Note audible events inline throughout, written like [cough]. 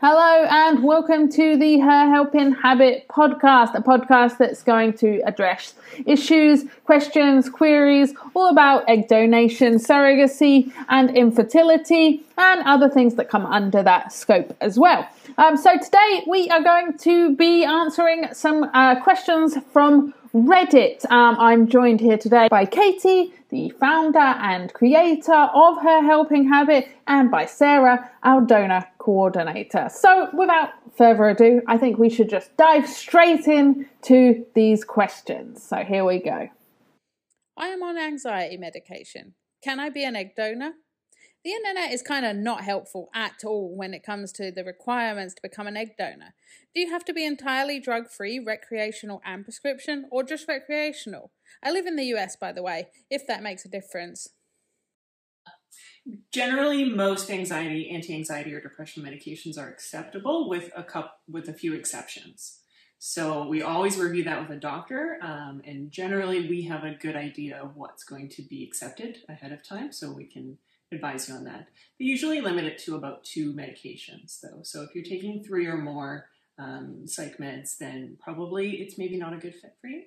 Hello and welcome to the Her Helping Habit podcast, a podcast that's going to address issues, questions, queries, all about egg donation, surrogacy, and infertility, and other things that come under that scope as well. Um, so today we are going to be answering some uh, questions from Reddit. Um, I'm joined here today by Katie, the founder and creator of Her Helping Habit, and by Sarah, our donor coordinator. So, without further ado, I think we should just dive straight in to these questions. So, here we go. I am on anxiety medication. Can I be an egg donor? The internet is kind of not helpful at all when it comes to the requirements to become an egg donor. Do you have to be entirely drug free, recreational, and prescription, or just recreational? I live in the US, by the way, if that makes a difference. Generally, most anxiety, anti-anxiety, or depression medications are acceptable, with a couple, with a few exceptions. So we always review that with a doctor, um, and generally we have a good idea of what's going to be accepted ahead of time, so we can advise you on that. They usually limit it to about two medications, though. So if you're taking three or more um, psych meds, then probably it's maybe not a good fit for you.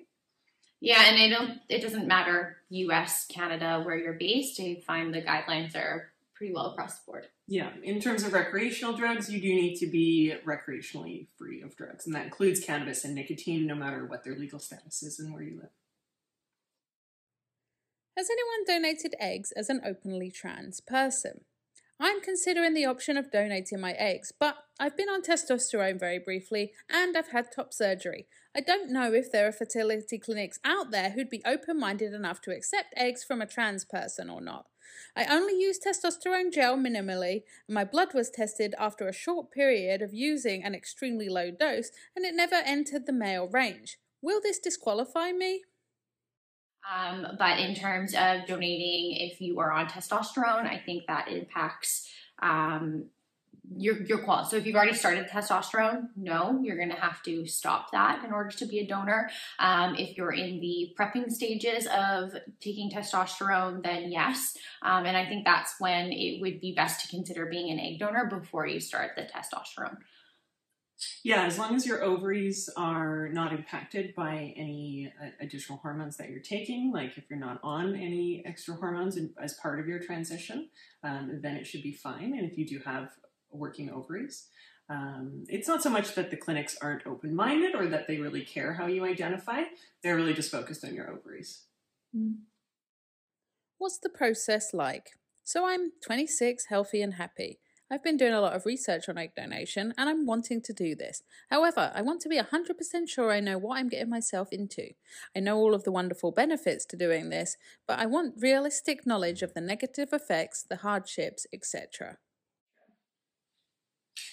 Yeah, and I don't. It doesn't matter U.S., Canada, where you're based. I find the guidelines are pretty well across the board. Yeah, in terms of recreational drugs, you do need to be recreationally free of drugs, and that includes cannabis and nicotine, no matter what their legal status is and where you live. Has anyone donated eggs as an openly trans person? I'm considering the option of donating my eggs, but I've been on testosterone very briefly and I've had top surgery. I don't know if there are fertility clinics out there who'd be open minded enough to accept eggs from a trans person or not. I only use testosterone gel minimally, and my blood was tested after a short period of using an extremely low dose, and it never entered the male range. Will this disqualify me? Um, but in terms of donating, if you are on testosterone, I think that impacts um, your your quality. So if you've already started testosterone, no, you're going to have to stop that in order to be a donor. Um, if you're in the prepping stages of taking testosterone, then yes. Um, and I think that's when it would be best to consider being an egg donor before you start the testosterone. Yeah, as long as your ovaries are not impacted by any uh, additional hormones that you're taking, like if you're not on any extra hormones as part of your transition, um, then it should be fine. And if you do have working ovaries, um, it's not so much that the clinics aren't open minded or that they really care how you identify, they're really just focused on your ovaries. Mm. What's the process like? So I'm 26, healthy, and happy. I've been doing a lot of research on egg donation and I'm wanting to do this. However, I want to be 100% sure I know what I'm getting myself into. I know all of the wonderful benefits to doing this, but I want realistic knowledge of the negative effects, the hardships, etc.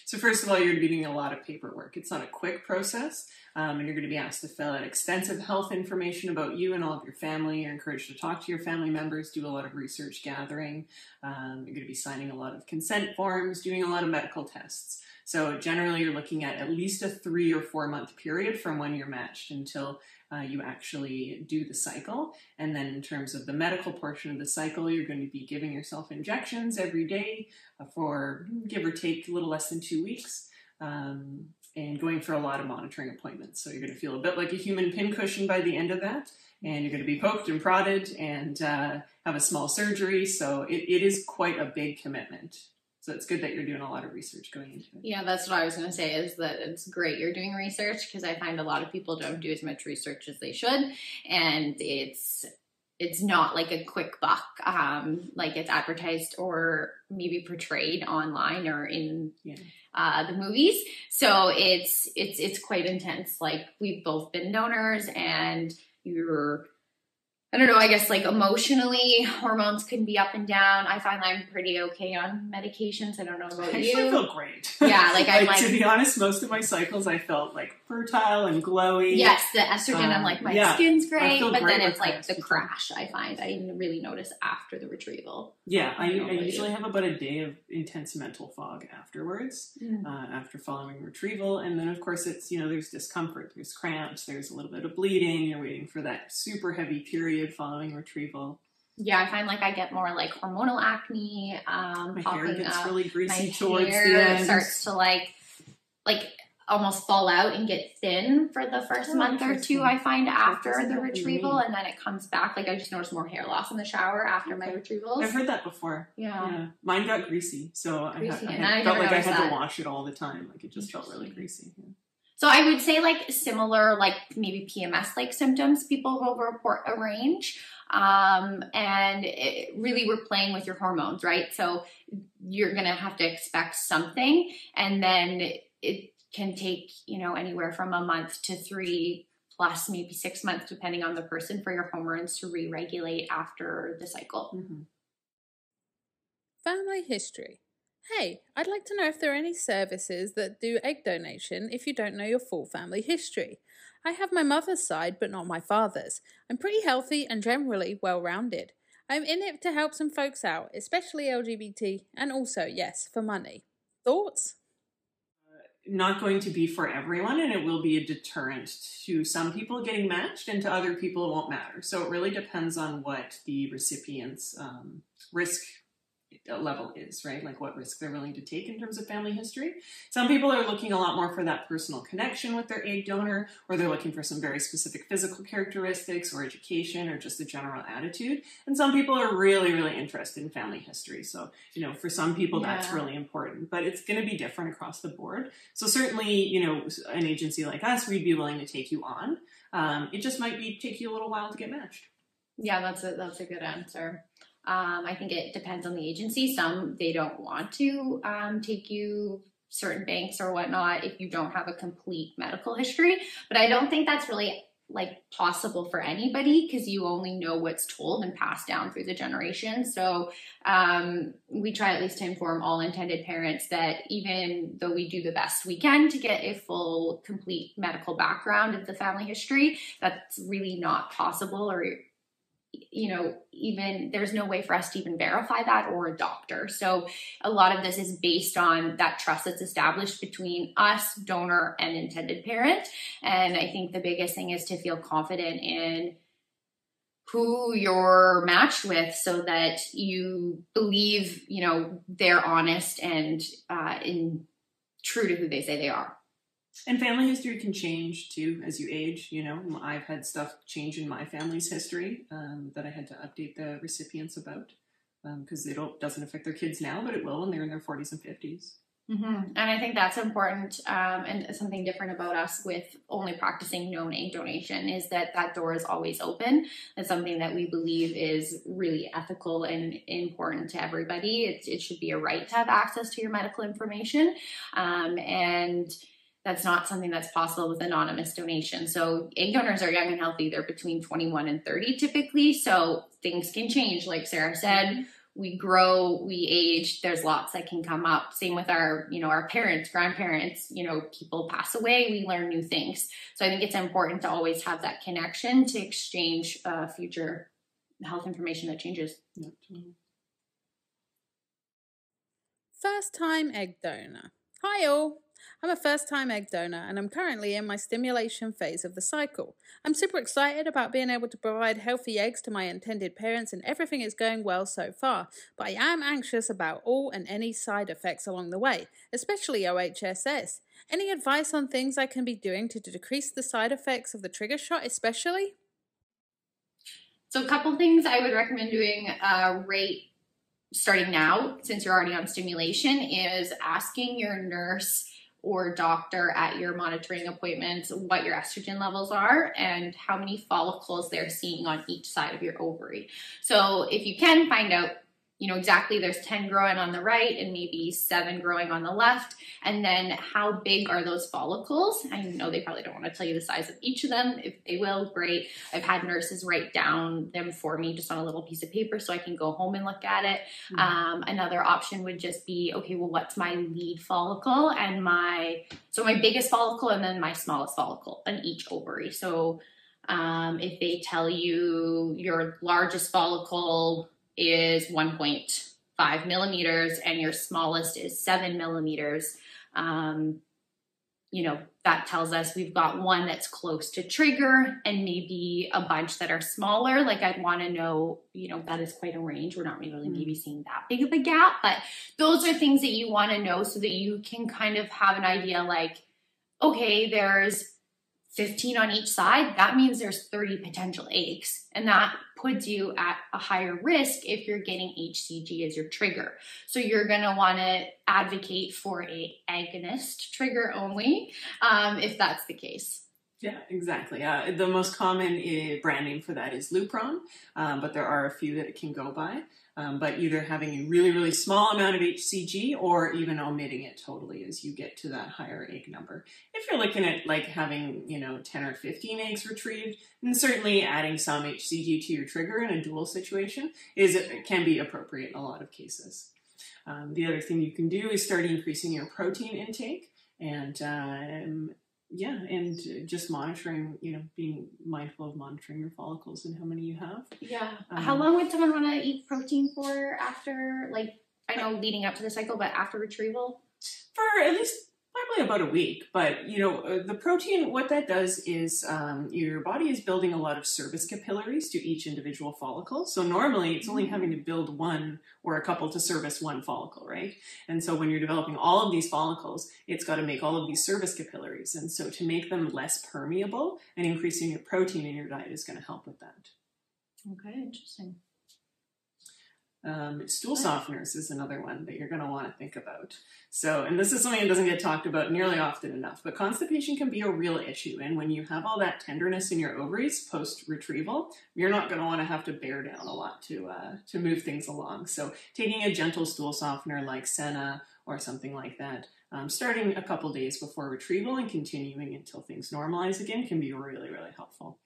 So first of all, you're going to be doing a lot of paperwork. It's not a quick process, um, and you're going to be asked to fill out extensive health information about you and all of your family. You're encouraged to talk to your family members, do a lot of research gathering. Um, you're going to be signing a lot of consent forms, doing a lot of medical tests. So generally, you're looking at at least a three or four month period from when you're matched until uh, you actually do the cycle. And then, in terms of the medical portion of the cycle, you're going to be giving yourself injections every day uh, for give or take a little less than two weeks. Um, and going for a lot of monitoring appointments. So you're going to feel a bit like a human pincushion by the end of that. And you're going to be poked and prodded and uh, have a small surgery. So it, it is quite a big commitment. So it's good that you're doing a lot of research going into it. Yeah, that's what I was going to say is that it's great you're doing research because I find a lot of people don't do as much research as they should and it's it's not like a quick buck um, like it's advertised or maybe portrayed online or in yeah. uh, the movies so it's it's it's quite intense like we've both been donors and you're I don't know, I guess like emotionally, hormones can be up and down. I find I'm pretty okay on medications. I don't know about I you. I feel great. Yeah, like [laughs] I'm like, to be honest, most of my cycles I felt like fertile and glowy. Yes, the estrogen, um, I'm like my yeah, skin's great, but great then it's like the crash I find I really notice after the retrieval. Yeah, I, I usually have about a day of intense mental fog afterwards, mm. uh, after following retrieval, and then of course it's you know there's discomfort, there's cramps, there's a little bit of bleeding. You're waiting for that super heavy period period following retrieval. Yeah, I find like I get more like hormonal acne. Um, My hair gets up. really greasy My towards hair the end. starts to like like almost fall out and get thin for the first Oh, month or two. I find after the retrieval and then it comes back like I just noticed more hair loss in the shower after my Okay. retrievals. I've heard that before. yeah. Yeah, mine got greasy, so I, Greasy, had, I had- I felt never like I had that. to wash it all the time. Like it just felt really greasy. Yeah. So I would say like similar, like maybe PMS like symptoms people will report a range. Um, and it, really we're playing with your hormones, right? So you're gonna have to expect something, and then it can take you know anywhere from a month to three plus maybe six months depending on the person for your hormones to re-regulate after the cycle. Mhm. Family history. Hey, I'd like to know if there are any services that do egg donation if you don't know your full family history. I have my mother's side, but not my father's. I'm pretty healthy and generally well rounded. I'm in it to help some folks out, especially LGBT, and also, yes, for money. Thoughts? Not going to be for everyone, and it will be a deterrent to some people getting matched, and to other people it won't matter. So it really depends on what the recipient's um, risk level is, right? Like what risk they're willing to take in terms of family history. Some people are looking a lot more for that personal connection with their egg donor, or they're looking for some very specific physical characteristics or education or just a general attitude. And some people are really, really interested in family history. So, you know, for some people that's really important, but it's going to be different across the board. So certainly, you know, an agency like us, we'd be willing to take you on. Um, it just might be take you a little while to get matched. Yeah, that's a that's a good answer. Um, I think it depends on the agency. Some they don't want to um, take you certain banks or whatnot if you don't have a complete medical history. But I don't think that's really like possible for anybody because you only know what's told and passed down through the generation. So um, we try at least to inform all intended parents that even though we do the best we can to get a full, complete medical background of the family history, that's really not possible or you know, even there's no way for us to even verify that or a doctor. So a lot of this is based on that trust that's established between us, donor, and intended parent. And I think the biggest thing is to feel confident in who you're matched with so that you believe, you know, they're honest and uh, in true to who they say they are. And family history can change too as you age. You know, I've had stuff change in my family's history um, that I had to update the recipients about because it don't- doesn't affect their kids now, but it will when they're in their 40s and 50s. Mm-hmm. And I think that's important. Um, and something different about us with only practicing known egg donation is that that door is always open. It's something that we believe is really ethical and important to everybody. It, it should be a right to have access to your medical information. Um, and that's not something that's possible with anonymous donation. So egg donors are young and healthy. They're between 21 and 30 typically. So things can change. Like Sarah said, we grow, we age, there's lots that can come up. Same with our, you know, our parents, grandparents, you know, people pass away, we learn new things. So I think it's important to always have that connection to exchange uh, future health information that changes. First time egg donor. Hi all! I'm a first time egg donor and I'm currently in my stimulation phase of the cycle. I'm super excited about being able to provide healthy eggs to my intended parents and everything is going well so far, but I am anxious about all and any side effects along the way, especially OHSS. Any advice on things I can be doing to decrease the side effects of the trigger shot, especially? So, a couple things I would recommend doing uh, right starting now, since you're already on stimulation, is asking your nurse or doctor at your monitoring appointments what your estrogen levels are and how many follicles they're seeing on each side of your ovary. So, if you can find out, you know, exactly there's 10 growing on the right and maybe seven growing on the left, and then how big are those follicles? I know they probably don't want to tell you the size of each of them. If they will, great. I've had nurses write down them for me just on a little piece of paper so I can go home and look at it. Mhm. Um, another option would just be okay, well, what's my lead follicle and my so my biggest follicle and then my smallest follicle on each ovary. So um, if they tell you your largest follicle is 1.5 millimeters and your smallest is seven millimeters, um, you know, that tells us we've got one that's close to trigger and maybe a bunch that are smaller. Like I'd want to know, you know, that is quite a range. We're not really maybe seeing that big of a gap, but those are things that you want to know so that you can kind of have an idea like, okay, there's 15 on each side, that means there's 30 potential aches. And that puts you at a higher risk if you're getting HCG as your trigger. So you're going to want to advocate for a agonist trigger only um, if that's the case. Yeah, exactly. Uh, the most common uh, branding for that is Lupron, um, but there are a few that it can go by um, but either having a really, really small amount of HCG or even omitting it totally as you get to that higher egg number. If you're looking at like having, you know, 10 or 15 eggs retrieved, then certainly adding some HCG to your trigger in a dual situation is it can be appropriate in a lot of cases. Um, the other thing you can do is start increasing your protein intake and um, yeah, and just monitoring, you know, being mindful of monitoring your follicles and how many you have. Yeah. Um, how long would someone want to eat protein for after, like, I know leading up to the cycle, but after retrieval? For at least probably about a week. But you know, uh, the protein, what that does is um, your body is building a lot of service capillaries to each individual follicle. So normally, it's only having to build one or a couple to service one follicle, right? And so when you're developing all of these follicles, it's got to make all of these service capillaries, and so to make them less permeable and increasing your protein in your diet is going to help with that. Okay, interesting. Um, stool softeners is another one that you're going to want to think about. So, and this is something that doesn't get talked about nearly often enough, but constipation can be a real issue. And when you have all that tenderness in your ovaries post retrieval, you're not going to want to have to bear down a lot to uh, to move things along. So, taking a gentle stool softener like Senna or something like that, um, starting a couple days before retrieval and continuing until things normalize again, can be really really helpful.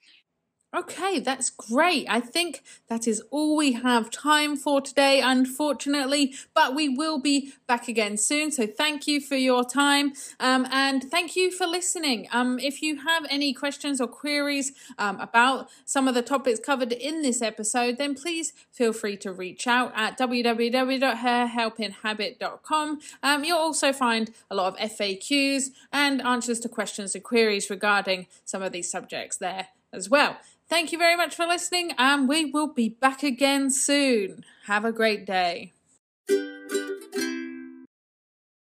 Okay, that's great. I think that is all we have time for today, unfortunately, but we will be back again soon. So thank you for your time um, and thank you for listening. Um, if you have any questions or queries um, about some of the topics covered in this episode, then please feel free to reach out at www.hairhelpinhabit.com. Um, you'll also find a lot of FAQs and answers to questions and queries regarding some of these subjects there as well. Thank you very much for listening, and we will be back again soon. Have a great day.